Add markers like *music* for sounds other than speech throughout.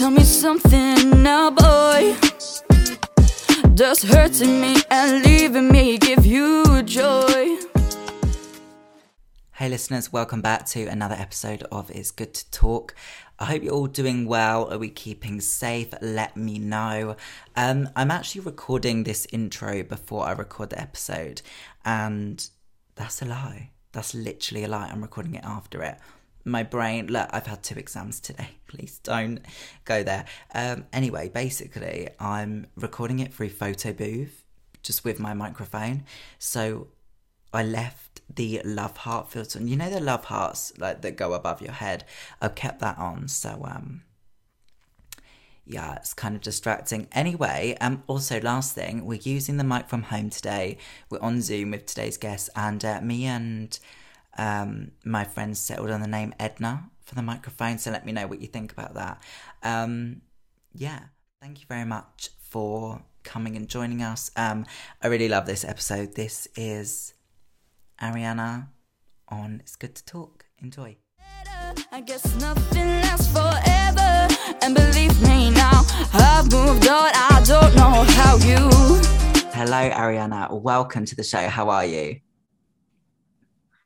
tell me something now, boy. Hurting me and leaving me give you joy? Hey, listeners, welcome back to another episode of It's Good to Talk. I hope you're all doing well. Are we keeping safe? Let me know. Um, I'm actually recording this intro before I record the episode, and that's a lie. That's literally a lie. I'm recording it after it. My brain, look, I've had two exams today. *laughs* Please don't go there. Um, anyway, basically, I'm recording it through Photo Booth, just with my microphone. So I left the love heart filter. And you know the love hearts like that go above your head? I've kept that on. So um yeah, it's kind of distracting. Anyway, um also last thing, we're using the mic from home today. We're on Zoom with today's guest and uh, me and um my friends settled on the name Edna for the microphone, so let me know what you think about that. Um yeah, thank you very much for coming and joining us. Um I really love this episode. This is Arianna on It's Good to Talk. Enjoy. I guess nothing lasts forever. And believe me now, I've moved on. I don't know how you. Hello, Arianna. Welcome to the show. How are you?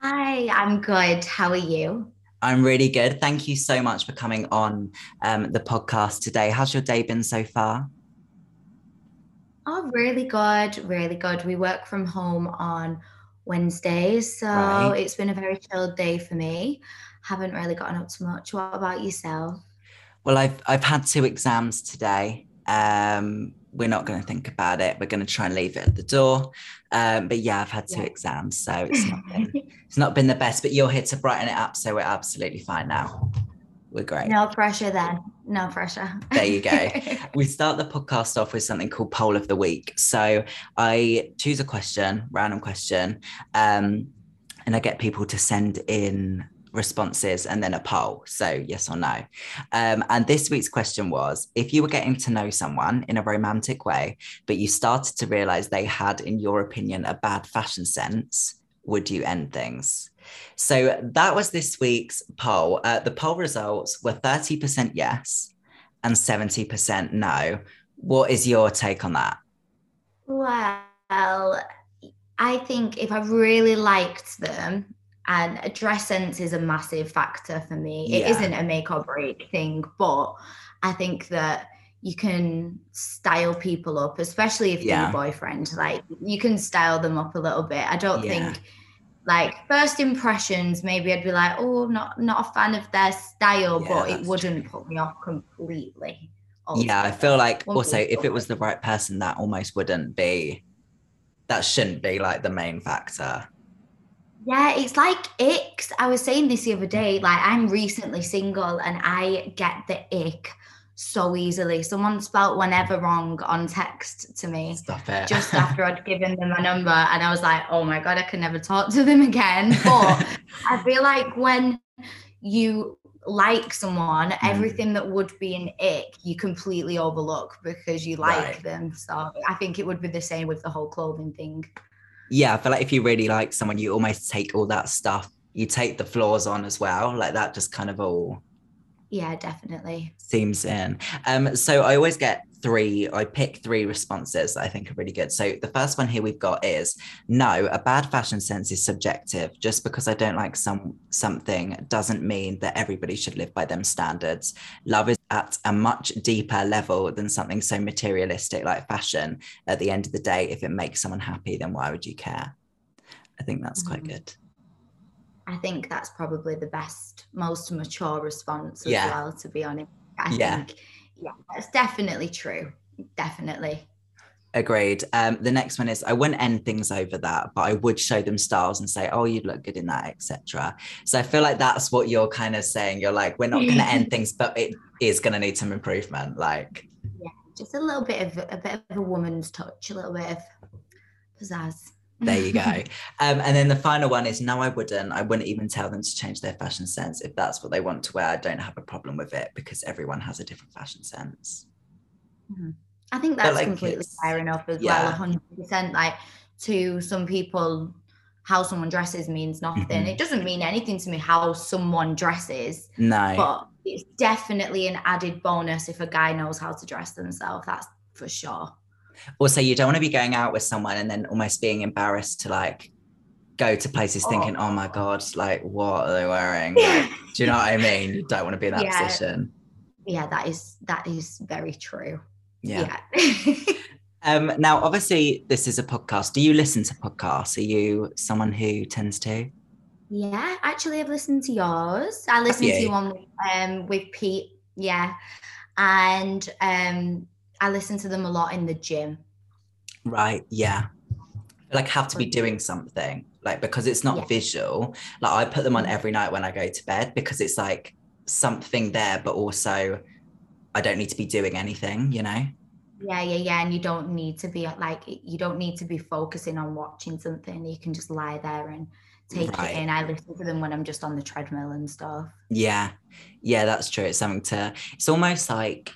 Hi, I'm good. How are you? I'm really good. Thank you so much for coming on um, the podcast today. How's your day been so far? Oh, really good. Really good. We work from home on Wednesdays, so Right. it's been a very chilled day for me. Haven't really gotten up too much. What about yourself? Well, I've I've had two exams today. Um, we're not going to think about it. We're going to try and leave it at the door. Um, but yeah, I've had two Yeah. exams, so *laughs* it's not been it's not been the best. But you're here to brighten it up, so we're absolutely fine now. We're great. no pressure then. No pressure. There you go. *laughs* we start the podcast off with something called poll of the week. So I choose a question, random question, um, and I get people to send in responses and then a poll. So yes or no. Um, and this week's question was if you were getting to know someone in a romantic way, but you started to realize they had, in your opinion, a bad fashion sense, would you end things? So that was this week's poll. Uh, the poll results were 30% yes and 70% no. What is your take on that? Well, I think if I really liked them, and dress sense is a massive factor for me. It Yeah. isn't a make or break thing, but I think that you can style people up, especially if they're Yeah. your boyfriend. Like you can style them up a little bit. I don't Yeah. think like first impressions, maybe I'd be like, oh, not not a fan of their style, but it wouldn't put me off completely. Yeah, I feel like Won't also if it was the right person, that almost wouldn't be, that shouldn't be like the main factor. Yeah, it's like icks. I was saying this the other day. Like, I'm recently single and I get the ick so easily. Someone spelt whenever wrong on text to me Stop it. just *laughs* after I'd given them a number. And I was like, oh my God, I can never talk to them again. But *laughs* I feel like when you like someone, Mm. everything that would be an ick, you completely overlook because you like Right. them. So I think it would be the same with the whole clothing thing. Yeah, I feel like if you really like someone, you almost take all that stuff, you take the flaws on as well. Like that just kind of all Yeah, definitely. seems in. Um, so I always get three, I pick three responses that I think are really good. So the first one here we've got is no, a bad fashion sense is subjective. Just because I don't like some something doesn't mean that everybody should live by them standards. Love is at a much deeper level than something so materialistic like fashion. At the end of the day, if it makes someone happy, then why would you care? I think that's quite Mhm. good. I think that's probably the best, most mature response as Yeah. well, to be honest. I Yeah. think, yeah, that's definitely true. Definitely. Agreed. Um, the next one is I wouldn't end things over that, but I would show them styles and say, "Oh, you'd look good in that," etc. So I feel like that's what you're kind of saying. You're like, we're not going *laughs* to end things, but it is going to need some improvement. Like, yeah, Just a little bit of a bit of a woman's touch, a little bit of pizzazz. There you go. *laughs* um, and then the final one is no, I wouldn't. I wouldn't even tell them to change their fashion sense if that's what they want to wear. I don't have a problem with it because everyone has a different fashion sense. I think that's like, completely fair enough as yeah. well. hundred percent. Like to some people, how someone dresses means nothing. Mhm. It doesn't mean anything to me how someone dresses, No, but it's definitely an added bonus if a guy knows how to dress themselves. That's for sure. Also, you don't want to be going out with someone and then almost being embarrassed to like go to places thinking, oh my God, like what are they wearing? Like, do you know what I mean? You don't want to be in that Yeah. position. Yeah, that is that is very true. Yeah. Yeah. *laughs* Um, now, obviously, this is a podcast. Do you listen to podcasts? Are you someone who tends to? Yeah, actually, I've listened to yours. I listened to you? one with, um, with Pete. Yeah, and um, I listen to them a lot in the gym. Right. Yeah. Like have to be doing something like because it's not Yeah. visual. Like I put them on every night when I go to bed because it's like something there, but also I don't need to be doing anything, you know? Yeah, yeah, yeah. And you don't need to be like you don't need to be focusing on watching something. You can just lie there and take Right. it in. I listen to them when I'm just on the treadmill and stuff. Yeah. Yeah, that's true. It's something to it's almost like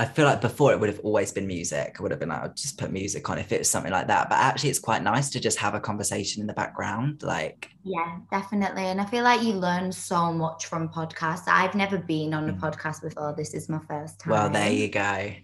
I feel like before it would have always been music. I would have been like, I'll just put music on if it was something like that. But actually it's quite nice to just have a conversation in the background. Like Yeah, definitely. And I feel like you learn so much from podcasts. I've never been on a Mm. podcast before. This is my first time. Well, there you go.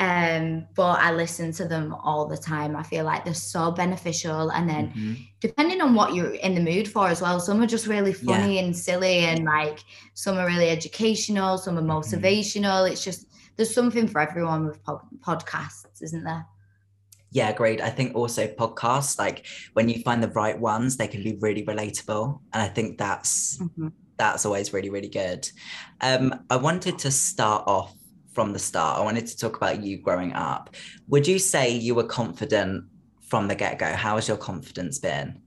um but i listen to them all the time i feel like they're so beneficial and then Mhm. depending on what you're in the mood for as well some are just really Yeah. funny and silly and like some are really educational some are Mm-hmm. motivational it's just there's something for everyone with pod- podcasts isn't there Yeah, great. I think also podcasts, like when you find the right ones, they can be really relatable. And I think that's that's always really, really good. Um, I wanted to start off from the start. I wanted to talk about you growing up. Would you say you were confident from the get-go? How has your confidence been?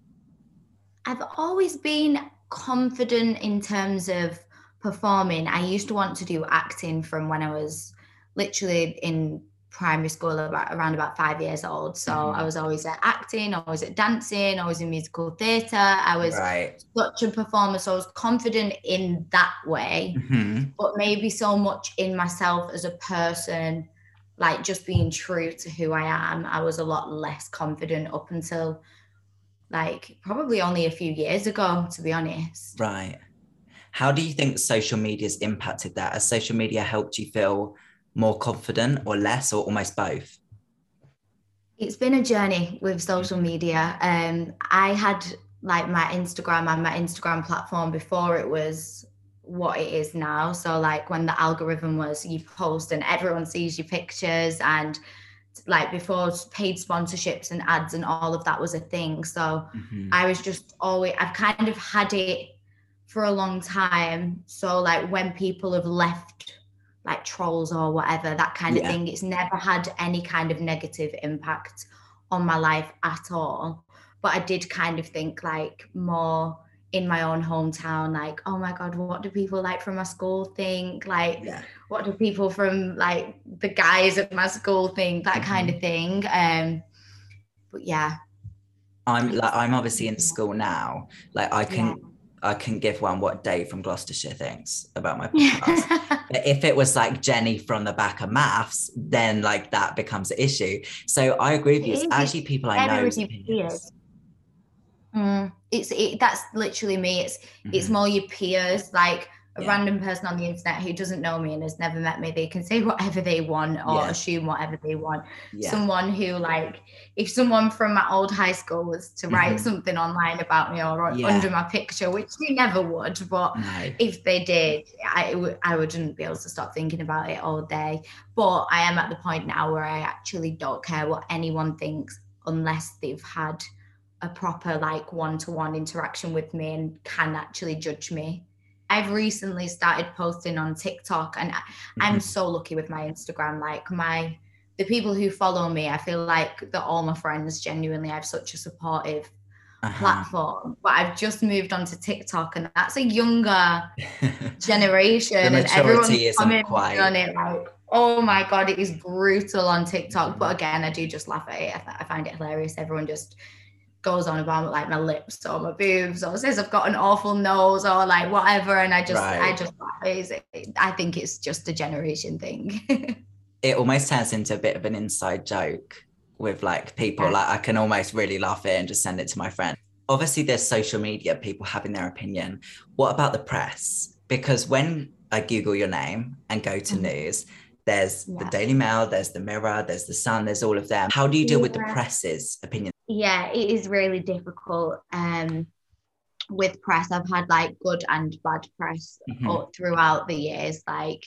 I've always been confident in terms of performing. I used to want to do acting from when I was literally in primary school about around about five years old. So Mhm. I was always at acting, I was at dancing, I was in musical theatre, I was Right. such a performer. So I was confident in that way, Mhm. but maybe so much in myself as a person, like just being true to who I am, I was a lot less confident up until like probably only a few years ago, to be honest. Right. How do you think social media's impacted that? Has social media helped you feel more confident or less or almost both? It's been a journey with social media. Um, I had like my Instagram and my Instagram platform before it was what it is now. So like when the algorithm was you post and everyone sees your pictures and like before paid sponsorships and ads and all of that was a thing. So Mhm. I was just always I've kind of had it for a long time. So like when people have left like trolls or whatever, that kind of Yeah. thing, it's never had any kind of negative impact on my life at all. But I did kind of think like more in my own hometown, like, oh my God, what do people like from my school think? Like, Yeah. what do people from like the guys at my school think? That kind Mm-hmm. of thing. Um, but yeah, I'm like I'm obviously in school now. Like I can I can give one what Dave from Gloucestershire thinks about my *laughs* podcast. But if it was like Jenny from the back of maths, then like that becomes an issue. So I agree with you. It's actually people I know. Peers. Mm, it's it, that's literally me. It's it's more your peers, like a Mm-hmm. Yeah. random person on the internet who doesn't know me and has never met me. They can say whatever they want or Yeah. assume whatever they want. yeah. Someone who like, if someone from my old high school was to write Mhm. something online about me or under my picture, which they never would, but no. if they did, I w- I wouldn't be able to stop thinking about it all day. But I am at the point now where I actually don't care what anyone thinks unless they've had a proper like one-to-one interaction with me and can actually judge me. I've recently started posting on TikTok and I- I'm so lucky with my Instagram. Like my the people who follow me, I feel like they're all my friends. Genuinely, I have such a supportive Uh-huh. platform. But I've just moved on to TikTok, and that's a younger *laughs* generation, and everyone's quite- on it like, "Oh my god, it is brutal on TikTok." But again, I do just laugh at it. I, th- I find it hilarious. Everyone just goes on about like my lips or my boobs or says I've got an awful nose or like whatever, and I just I just. I think it's just a generation thing. *laughs* it almost turns into a bit of an inside joke with like people Yeah. like I can almost really laugh it and just send it to my friend. Obviously there's social media, people having their opinion. What about the press? because when I Google your name and go to Mhm. news, there's the Daily Mail, there's the Mirror, there's the Sun, there's all of them. How do you deal with the Yeah. press's opinion? yeah, it is really difficult um, with press. I've had like good and bad press Mhm. throughout the years, like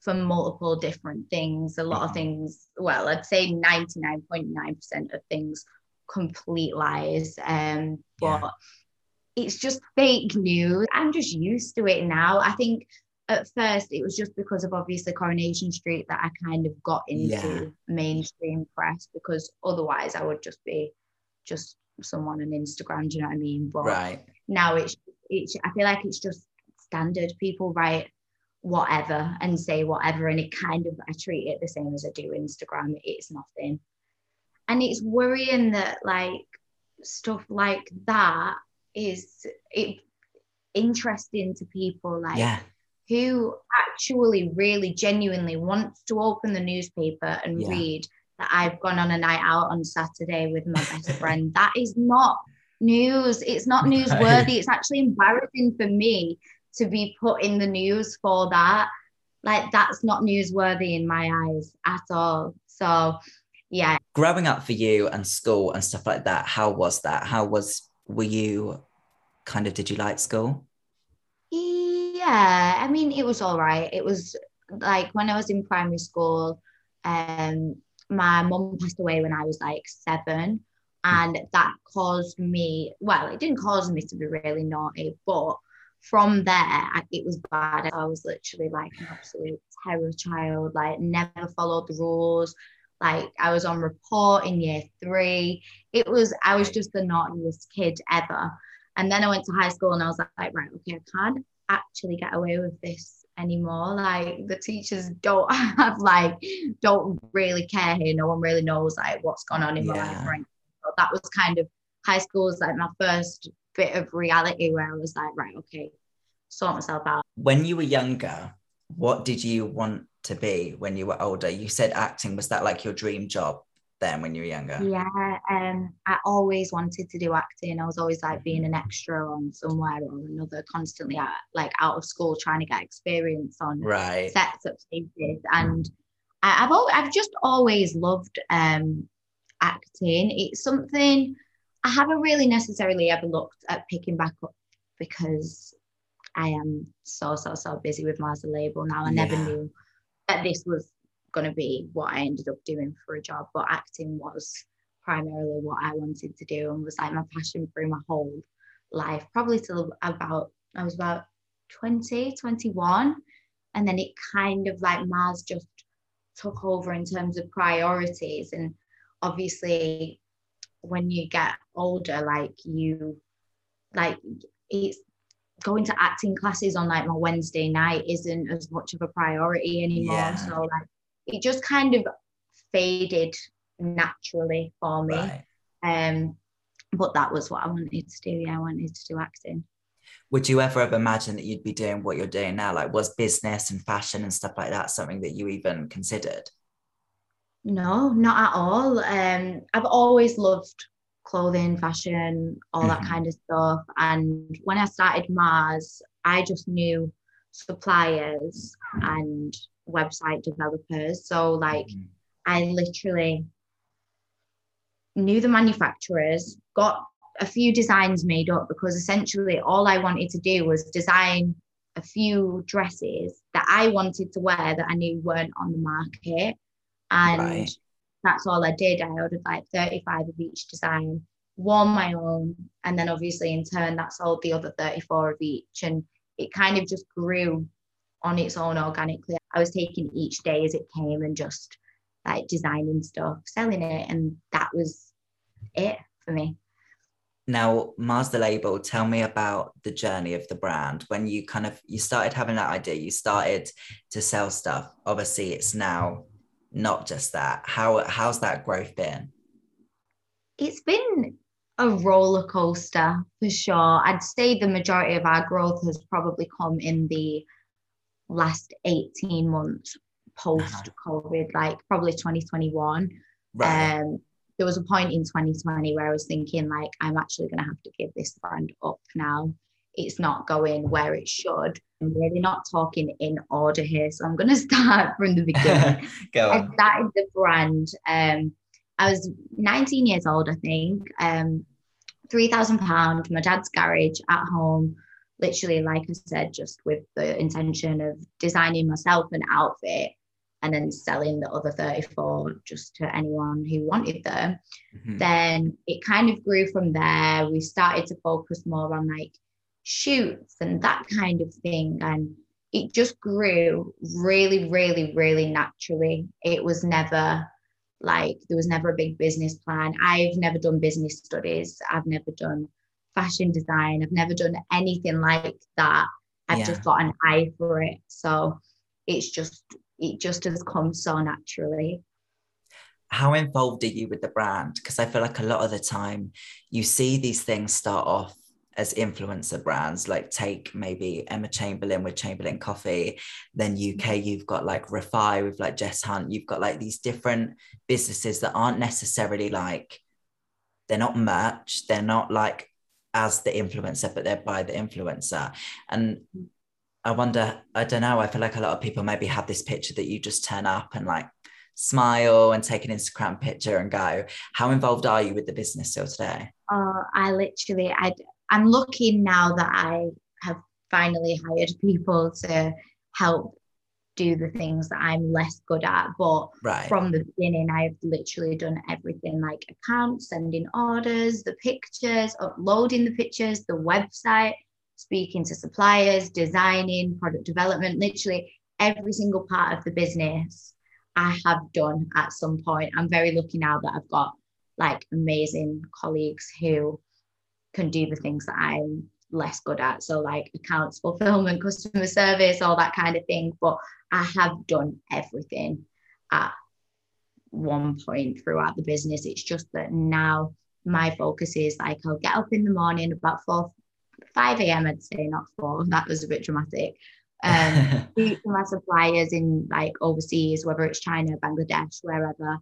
from multiple different things. A lot Mhm. of things, well, I'd say 99.9% of things complete lies. Um, but Yeah. it's just fake news. I'm just used to it now. I think at first it was just because of obviously Coronation Street that I kind of got into Yeah. mainstream press because otherwise I would just be just someone on Instagram. Do you know what I mean? But Right. now it's it's I feel like it's just standard. People write whatever and say whatever, and it kind of I treat it the same as I do Instagram. It's nothing, and it's worrying that like stuff like that is it interesting to people like Yeah. Who actually really genuinely wants to open the newspaper and Yeah. read that I've gone on a night out on Saturday with my best *laughs* friend. That is not news. It's not newsworthy. It's actually embarrassing for me to be put in the news for that. Like that's not newsworthy in my eyes at all. So yeah, Growing up for you and school and stuff like that, how was that? How was, were you kind of, did you like school? Yeah, I mean, it was all right. It was like when I was in primary school, um, my mum passed away when I was like seven, and that caused me, well, it didn't cause me to be really naughty, but from there, I, it was bad. I was literally like an absolute terror child, like never followed the rules. Like I was on report in year three. It was, I was just the naughtiest kid ever. And then I went to high school and I was like, right, okay, I can't actually get away with this anymore. Like the teachers don't *laughs* have like don't really care here. No one really knows like what's gone on in my life. Yeah. Right. So that was kind of high school was like my first bit of reality where I was like, right, okay, sort myself out. When you were younger, what did you want to be when you were older? You said acting. Was that like your dream job then when you were younger? Yeah, um, I always wanted to do acting. I was always like being an extra on somewhere or another, constantly out, like out of school trying to get experience on Right. sets of stages and I, I've al- I've just always loved um acting it's something I haven't really necessarily ever looked at picking back up because I am so so so busy with the label now I never knew that this was going to be what I ended up doing for a job but acting was primarily what I wanted to do and was like my passion through my whole life probably till about I was about 20 21 and then it kind of like Mars just took over in terms of priorities and obviously when you get older like you like it's going to acting classes on like my Wednesday night isn't as much of a priority anymore Yeah. so like it just kind of faded naturally for me Right. um but that was what I wanted to do yeah I wanted to do acting Would you ever have imagined that you'd be doing what you're doing now? Like, was business and fashion and stuff like that something that you even considered? No, not at all. Um, I've always loved clothing, fashion, all that Mhm. kind of stuff. And when I started Mars, I just knew suppliers and website developers. So, like, Mhm. I literally knew the manufacturers, got a few designs made up because essentially all I wanted to do was design a few dresses that I wanted to wear that I knew weren't on the market. And Right. that's all I did. I ordered like 35 of each design, wore my own, and then obviously in turn that sold the other 34 of each. And it kind of just grew on its own organically. I was taking each day as it came and just like designing stuff, selling it, and that was it for me. Now, Mars the label, tell me about the journey of the brand. When you kind of you started having that idea, you started to sell stuff. Obviously, it's now not just that. How how's that growth been? It's been a roller coaster for sure. I'd say the majority of our growth has probably come in the last 18 months post COVID, like probably 2021. Right. Um, there was a point in 2020 where I was thinking, like, I'm actually going to have to give this brand up now. it's not going where it should. I'm really not talking in order here. So I'm going *laughs* to start from the beginning. *laughs* Go I on. started the brand. Um, I was 19 years old, I think. Um, three thousand pound, my dad's garage at home. Literally, like I said, just with the intention of designing myself an outfit and then selling the other 34 just to anyone who wanted them. Mhm. Then it kind of grew from there. We started to focus more on like shoots and that kind of thing. And it just grew really, really, really naturally. It was never like there was never a big business plan. I've never done business studies. I've never done fashion design. I've never done anything like that. I've Yeah. just got an eye for it. So it's just it just has come so naturally. How involved are you with the brand? Because I feel like a lot of the time you see these things start off as influencer brands, like take maybe Emma Chamberlain with Chamberlain Coffee, then UK, mm-hmm. you've got like REFY with like Jess Hunt, you've got like these different businesses that aren't necessarily like, they're not merch, they're not like as the influencer, but they're by the influencer. And I wonder, I don't know, I feel like a lot of people maybe have this picture that you just turn up and like smile and take an Instagram picture and go. How involved are you with the business still today? Uh, I literally, I, I'm lucky now that I have finally hired people to help do the things that I'm less good at. But Right. from the beginning, I've literally done everything like accounts, sending orders, the pictures, uploading the pictures, the website, speaking to suppliers, designing, product development, literally every single part of the business I have done at some point. I'm very lucky now that I've got like amazing colleagues who can do the things that I'm less good at. So, like accounts, fulfillment, customer service, all that kind of thing. But I have done everything at one point throughout the business. It's just that now my focus is like I'll get up in the morning about 4, 5 a.m. I'd say, not 4. *laughs* That was a bit dramatic. Um, *laughs* speak to my suppliers in like overseas, whether it's China, Bangladesh, wherever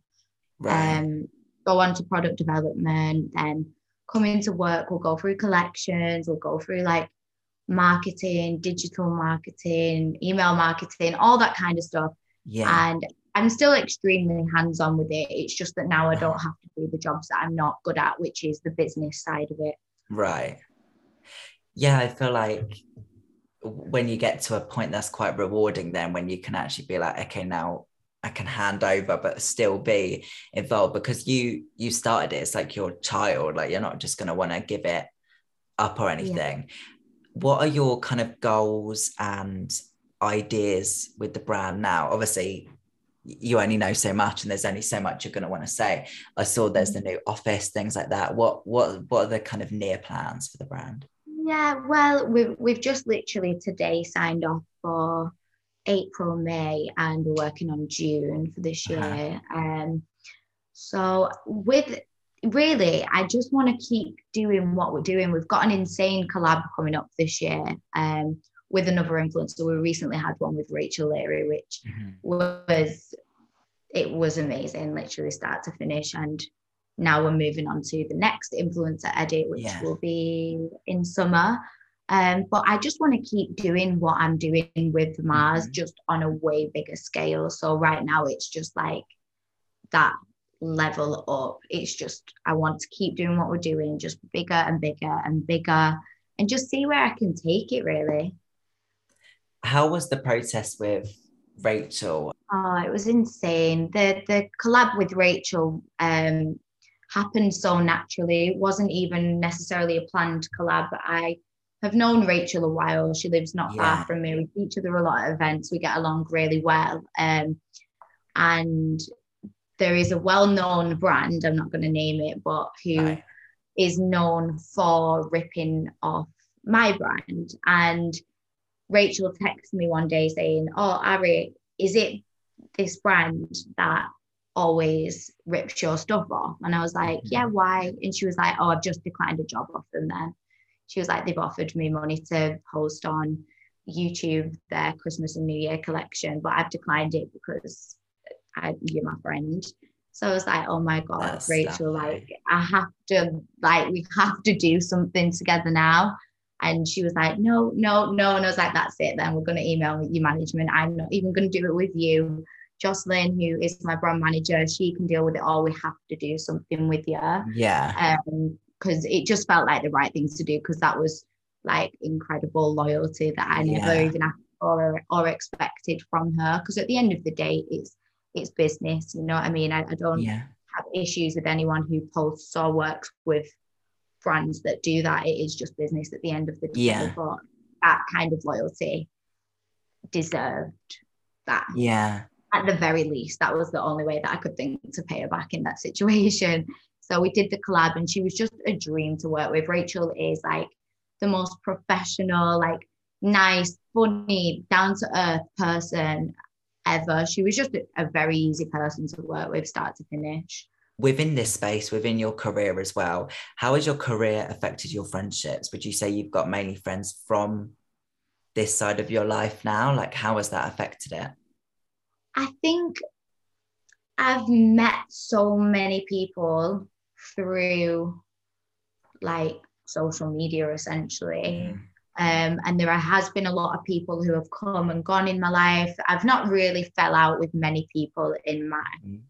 right. um, go on to product development, then come into work, we'll go through collections, we'll go through like marketing, digital marketing, email marketing, all that kind of stuff. yeah. And I'm still extremely hands on with it. It's just that now I uh-huh. don't have to do the jobs that I'm not good at, which is the business side of it. Right. Yeah, I feel like when you get to a point that's quite rewarding, then when you can actually be like, okay, now I can hand over, but still be involved because you you started it. It's like your child. Like you're not just gonna want to give it up or anything. What are your kind of goals and ideas with the brand now? Obviously, you only know so much, and there's only so much you're gonna want to say. I saw there's the mm-hmm. new office, things like that. What what what are the kind of near plans for the brand? Yeah, well, we've we've just literally today signed off for April, May, and we're working on June for this Uh-huh. year. Um, so with really, I just want to keep doing what we're doing. We've got an insane collab coming up this year. Um, with another influencer, we recently had one with Rachel Leary, which was it was amazing, literally start to finish. And now we're moving on to the next influencer edit, which Yeah. will be in summer. Um, but I just want to keep doing what I'm doing with Mars, Mhm. just on a way bigger scale. So right now it's just like that level up. It's just I want to keep doing what we're doing, just bigger and bigger and bigger, and just see where I can take it. Really. How was the process with Rachel? Oh, it was insane. The the collab with Rachel um happened so naturally. It wasn't even necessarily a planned collab. I have known Rachel a while. She lives not Yeah. far from me. We see each other a lot at events. We get along really well. Um and there is a well-known brand, I'm not going to name it, but who is Right. known for ripping off my brand. And Rachel texted me one day saying, Oh, Ari, is it this brand that always rips your stuff off? And I was like, Yeah, why? And she was like, Oh, I've just declined a job off them then. She was like, They've offered me money to post on YouTube their Christmas and New Year collection, but I've declined it because I, you're my friend. So I was like, oh my God, That's Rachel, lovely. like I have to, like, we *laughs* have to do something together now. And she was like, no, no, no. And I was like, that's it. Then we're going to email your management. I'm not even going to do it with you. Jocelyn, who is my brand manager, she can deal with it all. We have to do something with you. Yeah. Um, because it just felt like the right things to do because that was like incredible loyalty that I never Yeah. even asked for or expected from her. Because at the end of the day, it's it's business. You know what I mean? I, I don't Yeah. have issues with anyone who posts or works with brands that do that. It is just business at the end of the day. Yeah. But that kind of loyalty deserved that. Yeah. At the very least, that was the only way that I could think to pay her back in that situation. So we did the collab, and she was just a dream to work with. Rachel is like the most professional, like nice, funny, down to earth person ever. She was just a, a very easy person to work with, start to finish. Within this space, within your career as well, how has your career affected your friendships? Would you say you've got mainly friends from this side of your life now? Like, how has that affected it? I think I've met so many people through like social media essentially. Mm. Um, and there has been a lot of people who have come and gone in my life. I've not really fell out with many people in my Mm.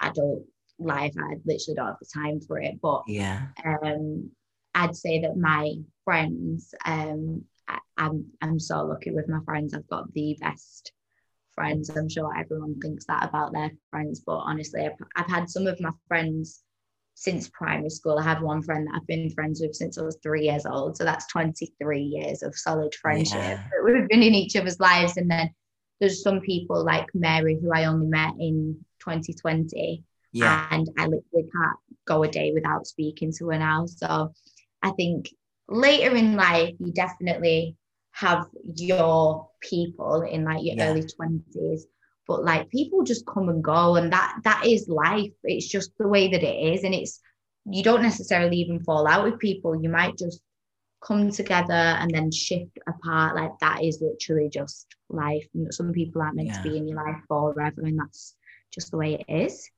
adult life. I literally don't have the time for it. But Yeah. um, I'd say that my friends, um, I, I'm I'm so lucky with my friends. I've got the best friends. I'm sure everyone thinks that about their friends, but honestly, I've, I've had some of my friends since primary school. I have one friend that I've been friends with since I was three years old. So that's 23 years of solid friendship. Yeah. But We've been in each other's lives. And then there's some people like Mary who I only met in 2020 Yeah. and I literally can't go a day without speaking to her now. So I think later in life, you definitely have your people in like your Yeah. early 20s. But like people just come and go, and that that is life. It's just the way that it is, and it's you don't necessarily even fall out with people. You might just come together and then shift apart. Like that is literally just life. Some people aren't meant to be in your life forever, and that's just the way it is.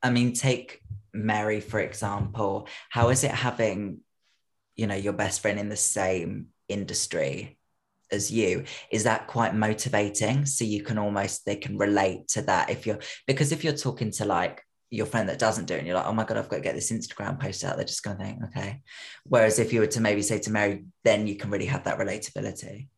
I mean, take Mary, for example. How is it having, you know, your best friend in the same industry as you? Is that quite motivating? So you can almost, they can relate to that if you're, because if you're talking to like your friend that doesn't do it, and you're like, oh my God, I've got to get this Instagram post out, they're just going to think, okay. Whereas if you were to maybe say to Mary, then you can really have that relatability.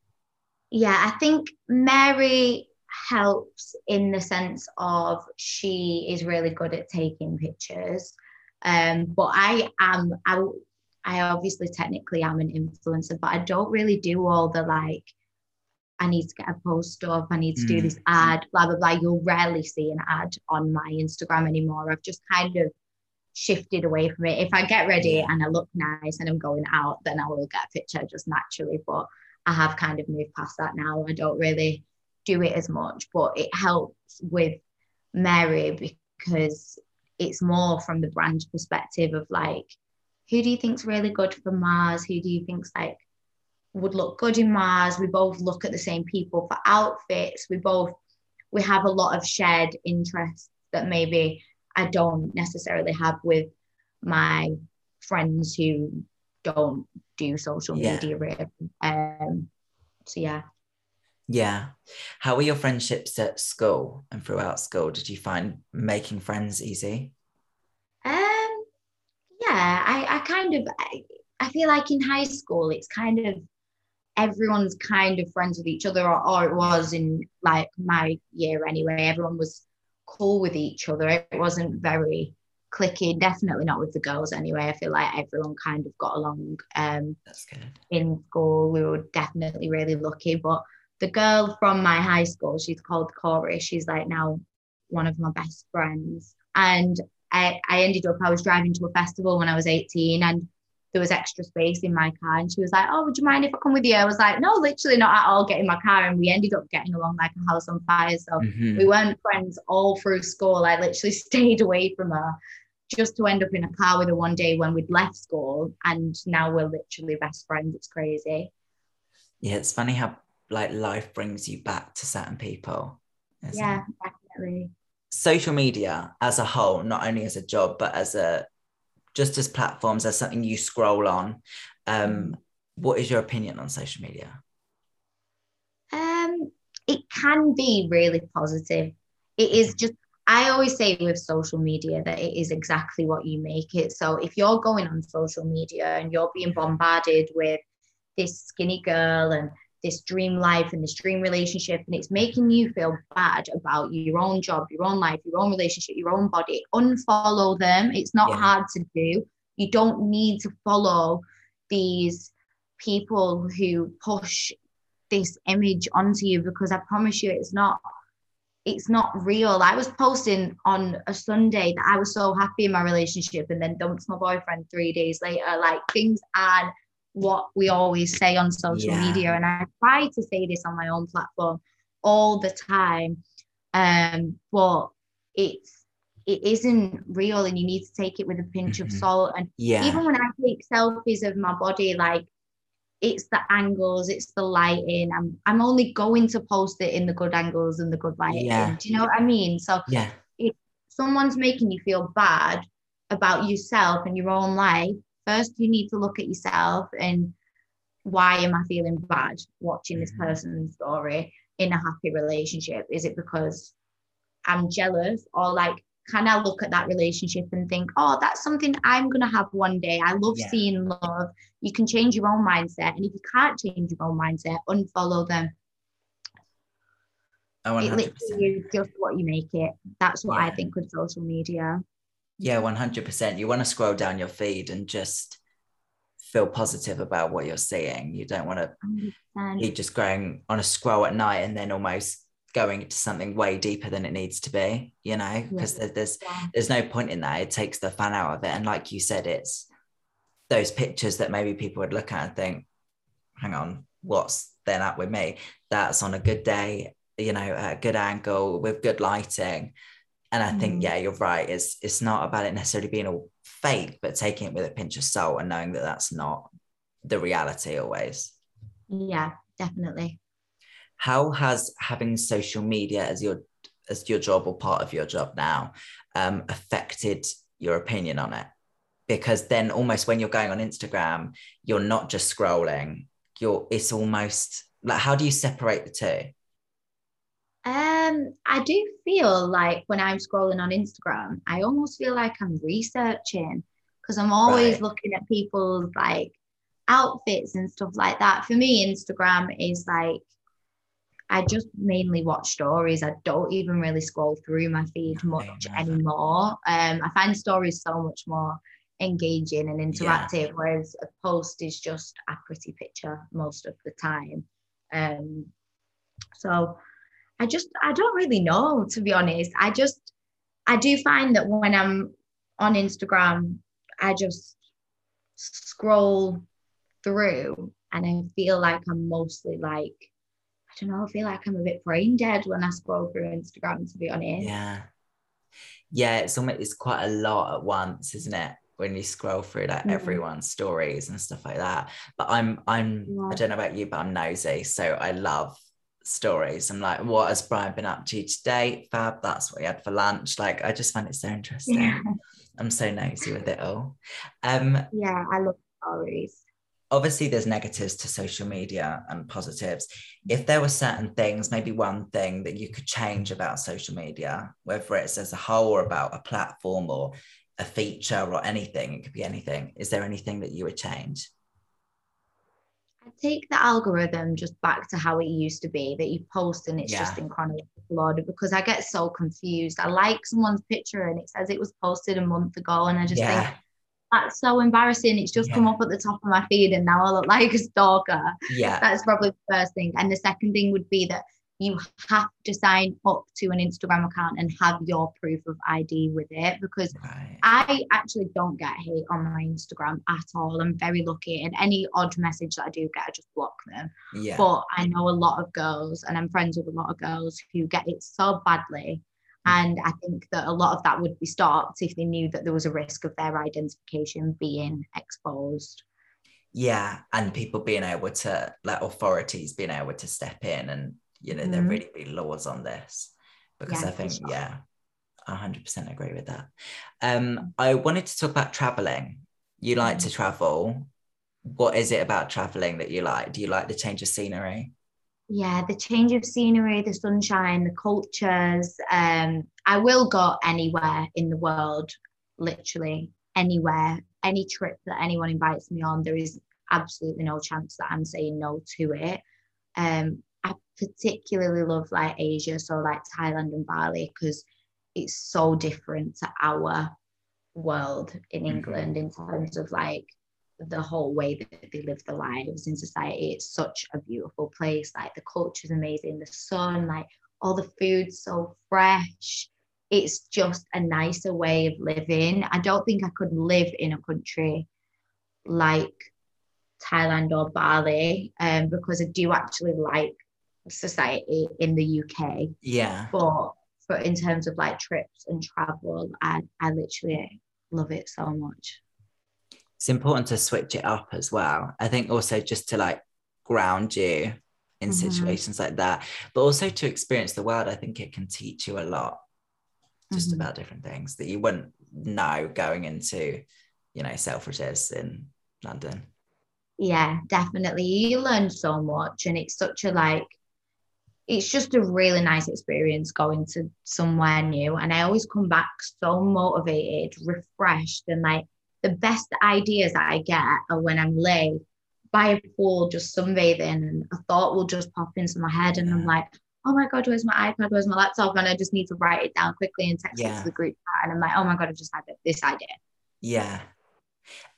yeah, I think Mary helps in the sense of she is really good at taking pictures. Um, but I am I, I obviously technically am an influencer, but I don't really do all the like I need to get a post up, I need to do Mm. this ad, blah blah blah. You'll rarely see an ad on my Instagram anymore. I've just kind of shifted away from it. If I get ready and I look nice and I'm going out, then I will get a picture just naturally. But I have kind of moved past that now. I don't really do it as much, but it helps with Mary because it's more from the brand perspective of like, who do you think's really good for Mars? Who do you think's like would look good in Mars? We both look at the same people for outfits. We both we have a lot of shared interests that maybe I don't necessarily have with my friends who don't do social Yeah. media really. Um so yeah. Yeah. How were your friendships at school and throughout school? Did you find making friends easy? I, I kind of, I, I feel like in high school, it's kind of everyone's kind of friends with each other, or, or it was in like my year anyway. Everyone was cool with each other. It wasn't very clicky, definitely not with the girls anyway. I feel like everyone kind of got along. Um, That's good. in school. We were definitely really lucky. But the girl from my high school, she's called Corey. She's like now one of my best friends. And I, I ended up, I was driving to a festival when I was 18 and there was extra space in my car. And she was like, Oh, would you mind if I come with you? I was like, No, literally not at all. Get in my car. And we ended up getting along like a house on fire. So Mhm. we weren't friends all through school. I literally *laughs* stayed away from her just to end up in a car with her one day when we'd left school. And now we're literally best friends. It's crazy. Yeah, it's funny how like life brings you back to certain people. Yeah, it? definitely. Social media as a whole, not only as a job, but as a just as platforms, as something you scroll on. Um, what is your opinion on social media? Um, it can be really positive. It is just I always say with social media that it is exactly what you make it. So if you're going on social media and you're being bombarded with this skinny girl and this dream life and this dream relationship, and it's making you feel bad about your own job, your own life, your own relationship, your own body, unfollow them. It's not yeah. hard to do. You don't need to follow these people who push this image onto you because I promise you it's not it's not real. I was posting on a Sunday that I was so happy in my relationship and then dumped my boyfriend three days later. Like things aren't what we always say on social yeah. media. And I try to say this on my own platform all the time. Um, but it's it isn't real and you need to take it with a pinch mm-hmm. of salt. And yeah. even when I take selfies of my body, like it's the angles, it's the lighting. I'm I'm only going to post it in the good angles and the good lighting. Yeah. Do you know what I mean? So yeah, if someone's making you feel bad about yourself and your own life, first you need to look at yourself and why am I feeling bad watching this mm-hmm. person's story in a happy relationship? Is it because I'm jealous or like can I look at that relationship and think, oh, that's something I'm going to have one day? I love yeah. seeing love. You can change your own mindset. And if you can't change your own mindset, unfollow them. Oh, it literally is just what you make it. That's what yeah. I think with social media. Yeah, 100%. You want to scroll down your feed and just feel positive about what you're seeing. You don't want to be just going on a scroll at night and then almost going to something way deeper than it needs to be you know because yeah. there's yeah. there's no point in that it takes the fun out of it and like you said it's those pictures that maybe people would look at and think hang on what's then up with me that's on a good day you know a good angle with good lighting and i mm. think yeah you're right it's it's not about it necessarily being all fake but taking it with a pinch of salt and knowing that that's not the reality always. Yeah definitely. How has having social media as your as your job or part of your job now um, affected your opinion on it? Because then almost when you're going on instagram you're not just scrolling you're it's almost like how do you separate the two? Um i do feel like when i'm scrolling on instagram i almost feel like i'm researching because i'm always right. looking at people's like outfits and stuff like that for me instagram is like I just mainly watch stories. I don't even really scroll through my feed much anymore. Um, I find stories so much more engaging and interactive, yeah. whereas a post is just a pretty picture most of the time. Um, so I just I don't really know to be honest. I just I do find that when I'm on Instagram, I just scroll through and I feel like I'm mostly like I don't know, I feel like I'm a bit brain dead when I scroll through Instagram, to be honest. Yeah. Yeah, it's almost it's quite a lot at once, isn't it? When you scroll through like mm-hmm. everyone's stories and stuff like that. But I'm I'm yeah. I don't know about you, but I'm nosy. So I love stories. I'm like, what has Brian been up to today? Fab, that's what he had for lunch. Like I just find it so interesting. Yeah. I'm so nosy with it all. Um yeah, I love stories obviously there's negatives to social media and positives if there were certain things maybe one thing that you could change about social media whether it's as a whole or about a platform or a feature or anything it could be anything is there anything that you would change take the algorithm just back to how it used to be that you post and it's yeah. just in chronological order because I get so confused. I like someone's picture and it says it was posted a month ago, and I just yeah. think that's so embarrassing. It's just yeah. come up at the top of my feed and now I look *laughs* like a stalker. Yeah. That's probably the first thing. And the second thing would be that you have to sign up to an Instagram account and have your proof of ID with it because right. I actually don't get hate on my Instagram at all. I'm very lucky. And any odd message that I do get, I just block them. Yeah. But I know a lot of girls and I'm friends with a lot of girls who get it so badly hmm. and I think that a lot of that would be stopped if they knew that there was a risk of their identification being exposed. Yeah, and people being able to, like authorities being able to step in and, you know, mm-hmm. there really be laws on this. Because yeah, I think, sure. yeah, I 100% agree with that. Um, I wanted to talk about traveling. You like mm-hmm. to travel. what is it about traveling that you like? Do you like the change of scenery? Yeah, the change of scenery, the sunshine, the cultures. Um, I will go anywhere in the world, literally anywhere, any trip that anyone invites me on. There is absolutely no chance that I'm saying no to it. Um, I particularly love like Asia, so like Thailand and Bali, because it's so different to our world in Mhm. England in terms of like the whole way that they live their lives in society. It's such a beautiful place. Like the culture is amazing, the sun, like all the food's so fresh. It's just a nicer way of living. I don't think I could live in a country like Thailand or Bali um, because I do actually like society in the UK. Yeah. But but in terms of like trips and travel, I, I literally love it so much. It's important to switch it up as well. I think also just to like ground you in Mhm. situations like that, but also to experience the world. I think it can teach you a lot just Mhm. about different things that you wouldn't know going into, you know, Selfridges in London. Yeah, definitely. You learn so much, and it's such a like, it's just a really nice experience going to somewhere new. And I always come back so motivated, refreshed, and like the best ideas that I get are when I'm late by a pool just sunbathing, and a thought will just pop into my head, and I'm like, oh my god, where's my iPad? Where's my laptop? And I just need to write it down quickly and text it to the group chat, and I'm like, oh my god, I just had this idea. Yeah.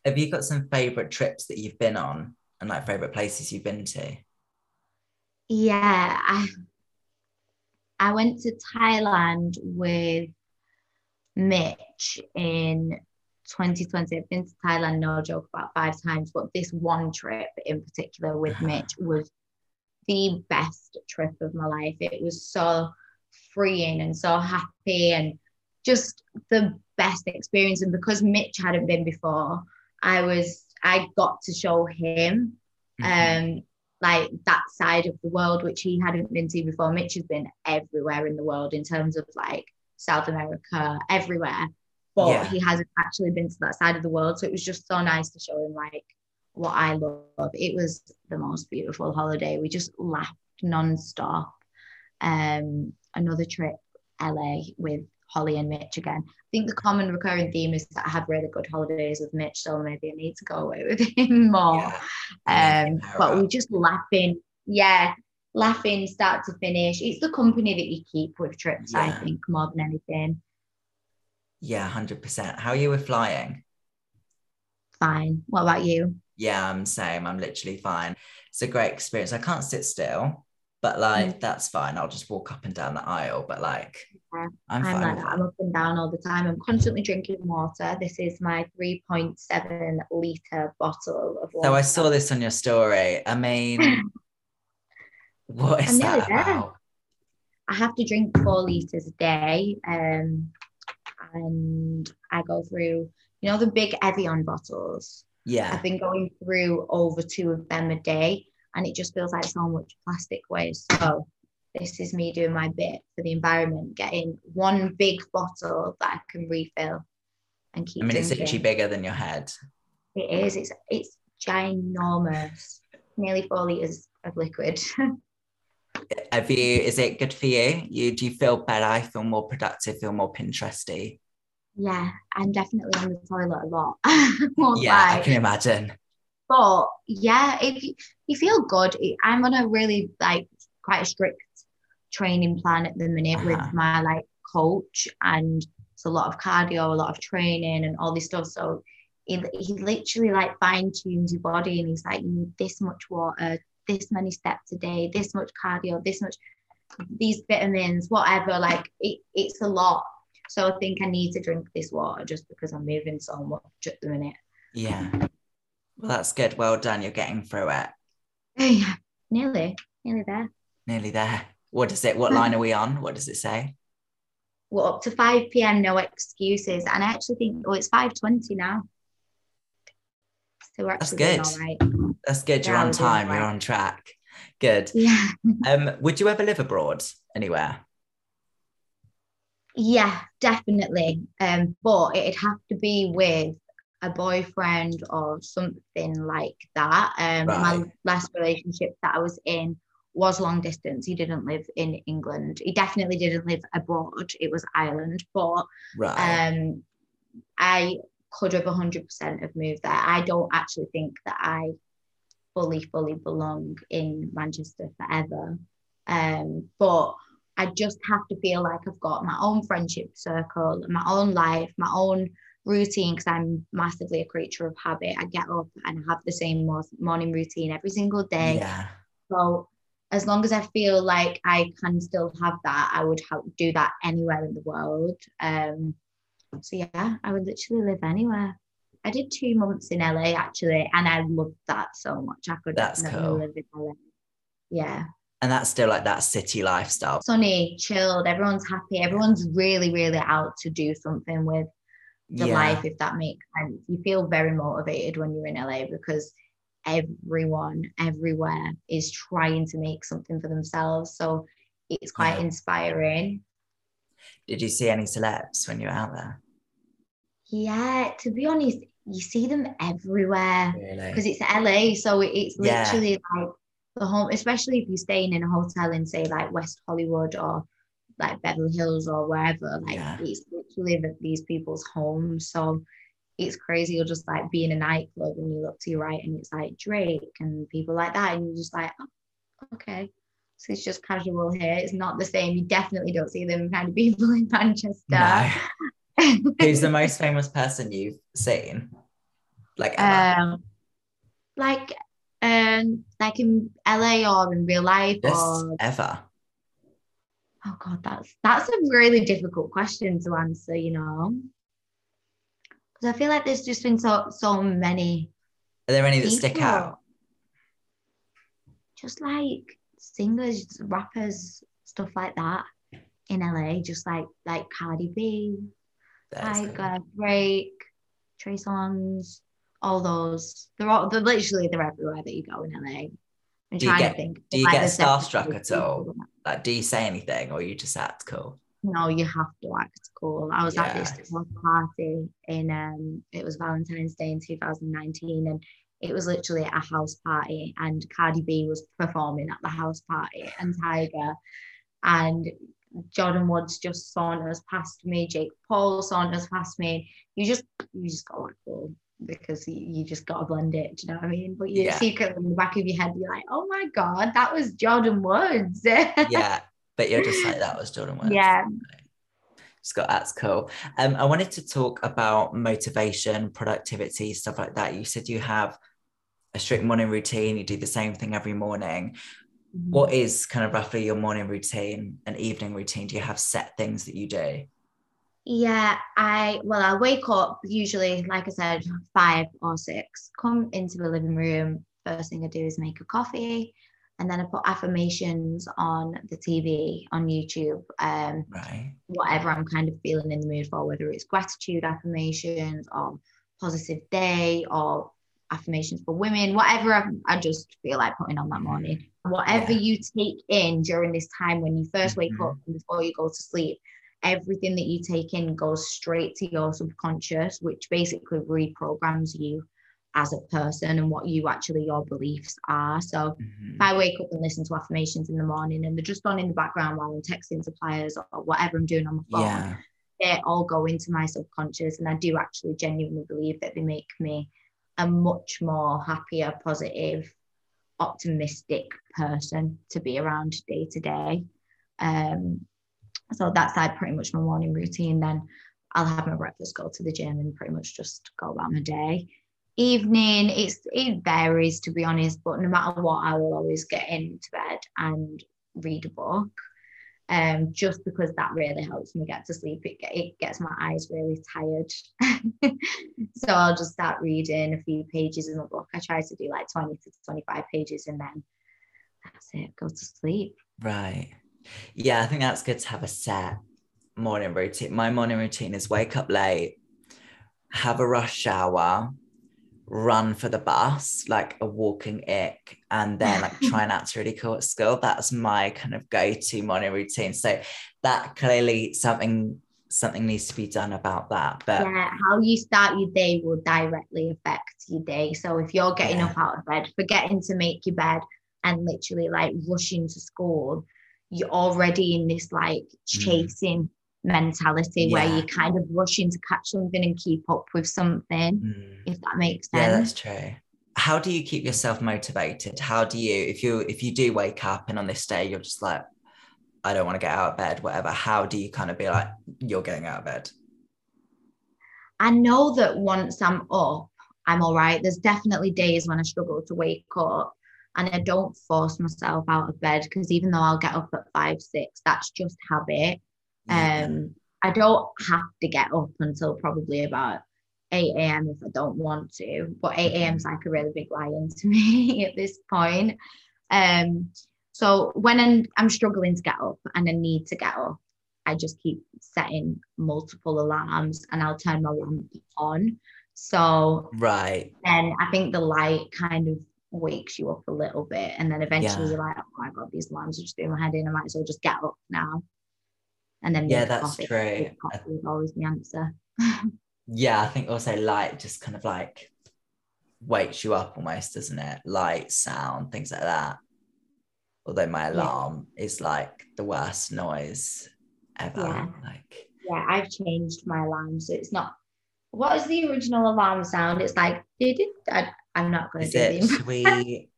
Have you got some favorite trips that you've been on and like favorite places you've been to? Yeah, I I went to Thailand with Mitch in 2020. I've been to Thailand, no joke, about five times, but this one trip in particular with. Mitch was the best trip of my life. It was so freeing and so happy and just the best experience. And because Mitch hadn't been before, I was I got to show him Mhm. um like that side of the world which he hadn't been to before. Mitch has been everywhere in the world in terms of like south america everywhere. But Yeah. he hasn't actually been to that side of the world. So it was just so nice to show him like what i love. It was the most beautiful holiday. We just laughed non-stop. Um another trip la with holly and mitch again I think the common recurring theme is that I have really good holidays with Mitch, so maybe I need to go away with him *laughs* more. Yeah. Yeah, Um, but we're just laughing, yeah, laughing start to finish. It's the company that you keep with trips, I think, more than anything. Yeah, 100%. How are you with flying? Fine. What about you? Yeah, I'm same. I'm literally fine. It's a great experience. I can't sit still, but like that's fine. I'll just walk up and down the aisle. But like Yeah, I'm I'm fine. like that. I'm up and down all the time. I'm constantly drinking water. This is my 3.7 litre bottle of water. So I saw this on your story. I mean, *laughs* what is I'm that about? I have to drink four liters a day. Um, and I go through, you know, the big Evian bottles. Yeah. I've been going through over two of them a day, and it just feels like so much plastic waste. So this is me doing my bit for the environment, getting one big bottle that I can refill and keep. I mean, it's actually bigger than your head. It is. It's it's ginormous. Nearly four liters of liquid. *laughs* Have you? Is it good for you? You do you feel better? I feel more productive? Feel more Pinteresty? yeah, I'm definitely on the toilet a lot. *laughs* Yeah, I can imagine. But yeah, if you, you feel good, I'm on a really like quite a strict training plan at the minute Uh-huh. with my like coach, and it's a lot of cardio, a lot of training, and all this stuff. So he, he literally like fine tunes your body, and he's like, you need this much water, this many steps a day, this much cardio, this much, these vitamins, whatever. Like it, it's a lot. So I think I need to drink this water just because I'm moving so much at the minute. Yeah. Well, that's good. Well done. You're getting through it. Yeah, nearly, nearly there. Nearly there. What does it? What line are we on? What does it say? We're up to 5 p.m. No excuses, and I actually think oh, it's 5:20 now. So we're actually doing good. all right. That's good. You're Yeah, on time. You're on track. Good. Yeah, *laughs* Um, would you ever live abroad anywhere? yeah, definitely. Um, but it'd have to be with a boyfriend or something like that. Um, My last relationship that I was in was long distance. He didn't live in England. He definitely didn't live abroad. It was Ireland, but Right. um, I could have 100% have moved there. I don't actually think that I fully, fully belong in Manchester forever. Um, but I just have to feel like I've got my own friendship circle, my own life, my own routine, because I'm massively a creature of habit. I get up and have the same morning routine every single day. yeah. So as long as I feel like I can still have that, I would do that anywhere in the world. Um, so yeah, I would literally live anywhere. I did two months in LA actually, and I loved that so much. I could That's cool. live in LA. Yeah, And that's still like that city lifestyle. sunny, chilled. Everyone's happy. Everyone's really, really out to do something with the yeah. life, if that makes sense. You feel very motivated when you're in LA because everyone everywhere is trying to make something for themselves. So it's quite Yeah. inspiring. Did you see any celebs when you were out there? Yeah, to be honest, you see them everywhere Really? because it's LA. So it- it's Yeah. literally like the home, especially if you're staying in a hotel in, say, like West Hollywood or like Beverly Hills or wherever. Like Yeah. it's literally at these people's homes. So it's crazy. You'll just like be in a nightclub and you look to your right and it's like Drake and people like that. And you're just like, oh, okay. So it's just casual here. It's not the same. You definitely don't see them kind of people in *laughs* Manchester. No. *laughs* Who's the most famous person you've seen? Like ever? um, like um, like in LA or in real life Just or ever. Oh god, that's that's a really difficult question to answer. You know, because I feel like there's just been so so many Are there any that stick out? just like singers, rappers, stuff like that in LA, just like like Cardi B, cool. Tyga, uh, Drake, Trey Songz, all those. They're all they're literally they're everywhere that you go in LA. I'm Do you trying get- to think. do you Like, get starstruck at all? Like, do you say anything or you just act cool? No, you have to act cool. I was at this party in um it was Valentine's Day in 2019 and it was literally a house party and Cardi B was performing at the house party and Tyga and Jordyn Woods just saunters past me, Jake Paul saunters past me. You just you just gotta act cool because you, you just gotta blend it, do you know what I mean? But you Yeah. secretly in the back of your head you're like, oh my god, that was Jordyn Woods. *laughs* Yeah. but you're just like, that was Jordyn Woods. Yeah. Scott, that's cool. Um, I wanted to talk about motivation, productivity, stuff like that. You said you have a strict morning routine, you do the same thing every morning. What is kind of roughly your morning routine and evening routine? Do you have set things that you do? Yeah, I well, I wake up usually, like I said, five or six. Come into the living room. First thing I do is make a coffee, and then I put affirmations on the TV on YouTube. Um, Right. whatever I'm kind of feeling in the mood for, whether it's gratitude affirmations or positive day or affirmations for women, whatever I, I just feel like putting on that morning. Whatever Yeah. you take in during this time when you 1st wake Mhm. up and before you go to sleep, everything that you take in goes straight to your subconscious, which basically reprograms you as a person and what you actually your beliefs are. So Mhm. if I wake up and listen to affirmations in the morning and they're just on in the background while I'm texting suppliers or whatever I'm doing on my phone, Yeah. they all go into my subconscious. And I do actually genuinely believe that they make me a much more happier, positive, optimistic person to be around day to day. Um, so that's like pretty much my morning routine. Then I'll have my breakfast, go to the gym, and pretty much just go about my day. Evening, it's it varies to be honest, but no matter what, I will always get into bed and read a book. Um, just because that really helps me get to sleep. It, it gets my eyes really tired. *laughs* so I'll just start reading a few pages in the book. I try to do like 20 to 25 pages and then that's it, go to sleep. Right. Yeah, I think that's good to have a set morning routine. My morning routine is wake up late, have a rush shower, run for the bus like a walking ick, and then like *laughs* try and act really cool at school. That's my kind of go-to morning routine. So that clearly something something needs to be done about that. But yeah, how you start your day will directly affect your day. So if you're getting Yeah. up out of bed, forgetting to make your bed and literally like rushing to school, you're already in this like chasing mentality where Mm. You're kind of rushing to catch something and keep up with something, Mm. if that makes sense. Yeah, that's true. How do you keep yourself motivated? How do you, if you if you do wake up and on this day you're just like, I don't want to get out of bed, whatever. How do you kind of be like, you're getting out of bed? I know that once I'm up, I'm all right. There's definitely days when I struggle to wake up and I don't force myself out of bed because even though I'll get up at five, six, that's just habit. Um, I don't have to get up until probably about 8 a.m. if I don't want to, but 8 a.m. is like a really big lion to *laughs* me at this point. Um, so when I'm, I'm struggling to get up and I need to get up, I just keep setting multiple alarms and I'll turn my lamp on. So right. then I think the light kind of wakes you up a little bit. And then eventually Yeah. you're like, oh my God, these alarms are just doing my head in. I might as well just get up now. And then Yeah, that's coffee. true. Coffee is always the answer. Yeah, I think also light just kind of like wakes you up almost, doesn't it? Light, sound, things like that. Although my alarm is like the worst noise ever. Yeah. Like Yeah, I've changed my alarm. So it's not, what is the original alarm sound? It's like, did it? I'm not going to Is do it? Should *laughs* we?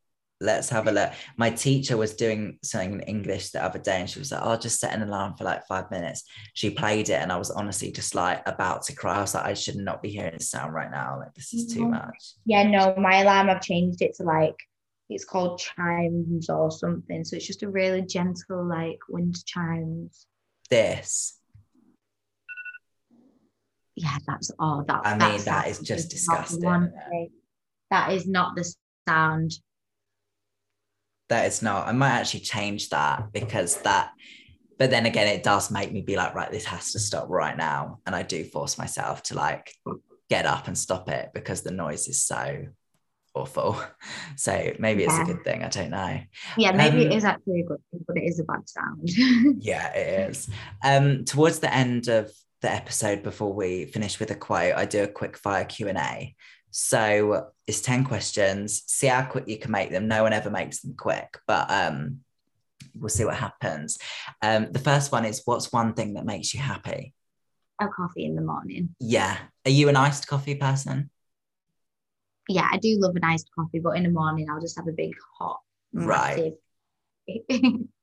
Let's have a look. My teacher was doing something in English the other day, and she was like, "I'll just set an alarm for like five minutes." She played it, and I was honestly just like about to cry. I was like, "I should not be hearing this sound right now. Like this is too Mhm. much." Yeah, no, my alarm, I've changed it to like, it's called chimes or something. So it's just a really gentle, like wind chimes. This. Yeah, that's all. That, I mean, that is just disgusting, That is not the sound. That is not. I might actually change that because that. But then again, it does make me be like, right, this has to stop right now, and I do force myself to like get up and stop it because the noise is so awful. *laughs* So maybe it's Yeah. a good thing. I don't know. Yeah, maybe Um, it is actually a good thing, but it is a bad sound. *laughs* Yeah, it is. Um, towards the end of the episode, before we finish with a quote, I do a quick fire Q and A. So it's ten questions. See how quick you can make them. No one ever makes them quick, but um, we'll see what happens. Um, the first one is, what's one thing that makes you happy? a coffee in the morning. Yeah. Are you an iced coffee person? Yeah, I do love an iced coffee, but in the morning I'll just have a big hot, Right. *laughs*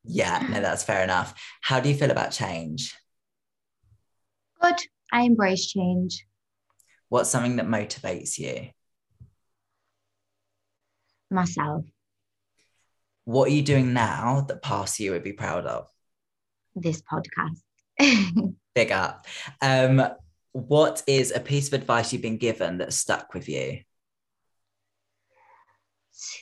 Yeah. No, that's fair enough. How do you feel about change? Good. I embrace change. What's something that motivates you? Myself. What are you doing now that past you would be proud of? This podcast. *laughs* Big up. Um, what is a piece of advice you've been given that stuck with you?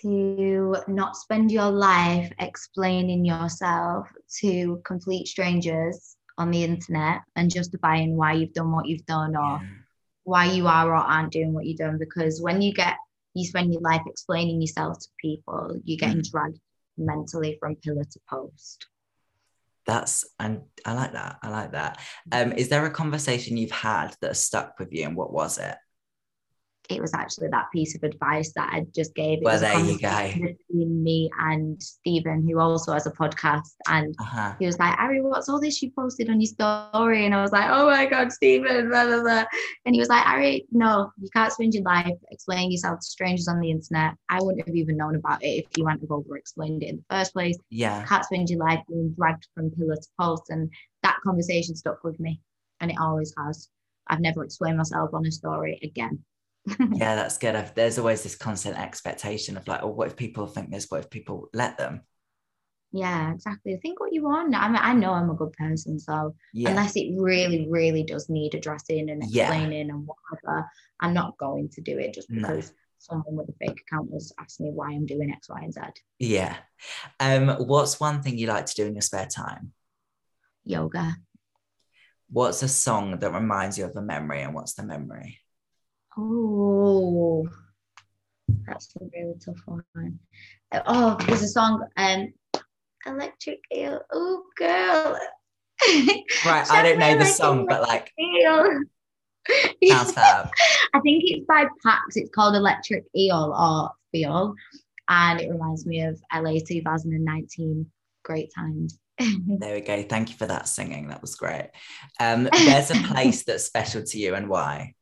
to not spend your life explaining yourself to complete strangers on the internet and justifying why you've done what you've done or Yeah. Why you are or aren't doing what you're doing because when you get you spend your life explaining yourself to people you're getting Mm. dragged mentally from pillar to post That's and I like that. I like that. Um, is there a conversation you've had that stuck with you, and what was it? It was actually that piece of advice that I just gave. It Well, was there you go. Between me and Stephen, who also has a podcast, and Uh-huh. he was like, Ari, what's all this you posted on your story? And I was like, oh my God, Stephen, blah, blah, blah. And he was like, Ari, no, you can't spend your life explaining yourself to strangers on the internet. I wouldn't have even known about it if you hadn't have over explained it in the first place. Yeah. You can't spend your life being dragged from pillar to post. And that conversation stuck with me. And it always has. I've never explained myself on a story again. *laughs* Yeah, that's good. I've, there's always this constant expectation of like, oh, what if people think this? What if people let them? Yeah, exactly. Think what you want. I mean, I know I'm a good person, so Yeah. unless it really, really does need addressing and Yeah. explaining and whatever, I'm not going to do it just No. because someone with a fake account has asked me why I'm doing X, Y, and Z. yeah. Um, what's one thing you like to do in your spare time? Yoga. What's a song that reminds you of a memory, and what's the memory? Oh, that's a really tough one. Oh, there's a song, um, Electric Eel. Oh, girl. *laughs* Right, I don't know the song, but like *laughs* sounds fab. I think it's by Pax. It's called Electric Eel or Feel. And it reminds me of LA 2019. Great times. *laughs* There we go. Thank you for that singing. That was great. Um, there's a place that's special to you and why?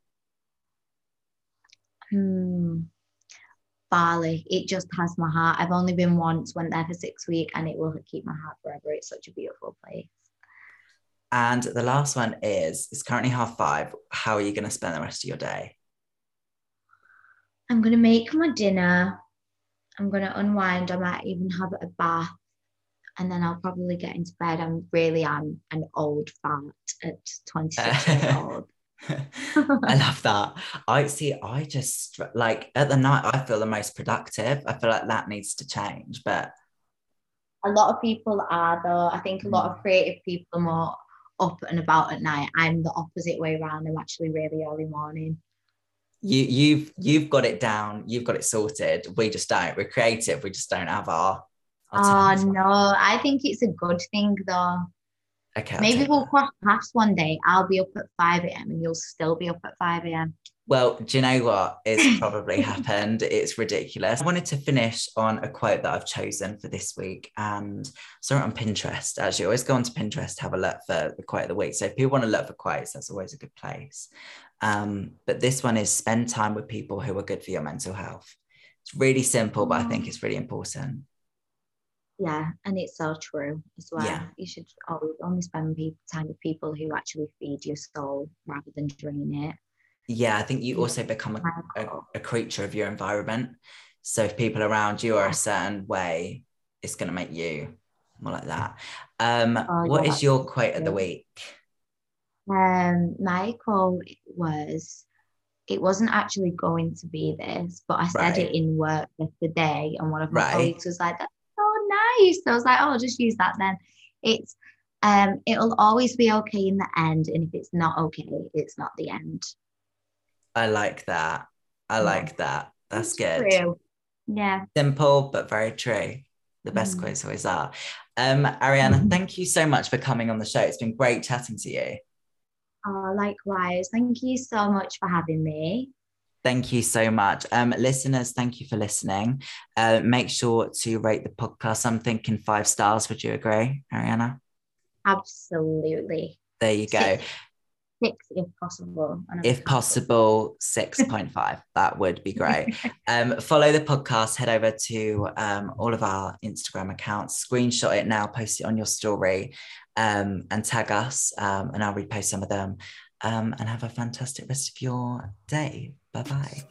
Hmm. Bali. It just has my heart. I've only been once, went there for six weeks, and it will keep my heart forever. It's such a beautiful place. And the last one is it's currently half five. How are you going to spend the rest of your day? I'm gonna make my dinner. I'm gonna unwind. I might even have a bath, and then I'll probably get into bed. I'm really am an old fart at *laughs* 26 years old. *laughs* I love that. I see. I just like at the night. I feel the most productive. I feel like that needs to change. But A lot of people are though. I think a lot of mm. creative people are more up and about at night. I'm the opposite way around. I'm actually really early morning. you, you've you've got it down. You've got it sorted. We just don't. We're creative. We just don't have our. our Oh no, I think it's a good thing though. Okay. I'll Maybe we'll cross paths one day. I'll be up at 5 a.m. and you'll still be up at 5 a.m. Well, do you know what? It's *laughs* probably happened. It's ridiculous. I wanted to finish on a quote that I've chosen for this week and saw it on Pinterest. Actually, always go onto Pinterest, have a look for the quote of the week. So if people want to look for quotes, that's always a good place. Um, but this one is spend time with people who are good for your mental health. It's really simple, but I think it's really important. Yeah, and it's so true as well. Yeah. You should always only spend time with people who actually feed your soul rather than drain it. Yeah, I think you also become a, a, a creature of your environment. So if people around you are a certain way, it's going to make you more like that. Um, Oh, what yeah, is your quote of the week? Um, my quote was, it wasn't actually going to be this, but I said Right. it in work yesterday, and one of my Right. colleagues was like, "That's so nice." So I was like, "Oh, I'll just use that then." It's, um, it'll always be okay in the end, and if it's not okay, it's not the end. I like that. I like that. That's It's good. True. Yeah. Simple, but very true. The best Mm. quotes always are. Um, Arianna, Mhm. thank you so much for coming on the show. It's been great chatting to you. Oh, likewise. Thank you so much for having me. Thank you so much. Um, listeners, thank you for listening. Uh, make sure to rate the podcast. I'm thinking five stars. Would you agree, Arianna? Absolutely. There you go. Six, six if possible. If possible, *laughs* 6.5. that would be great. *laughs* Um, follow the podcast, head over to um, all of our Instagram accounts, screenshot it now, post it on your story, um, and tag us, um, and I'll repost some of them. Um, and have a fantastic rest of your day. Bye bye.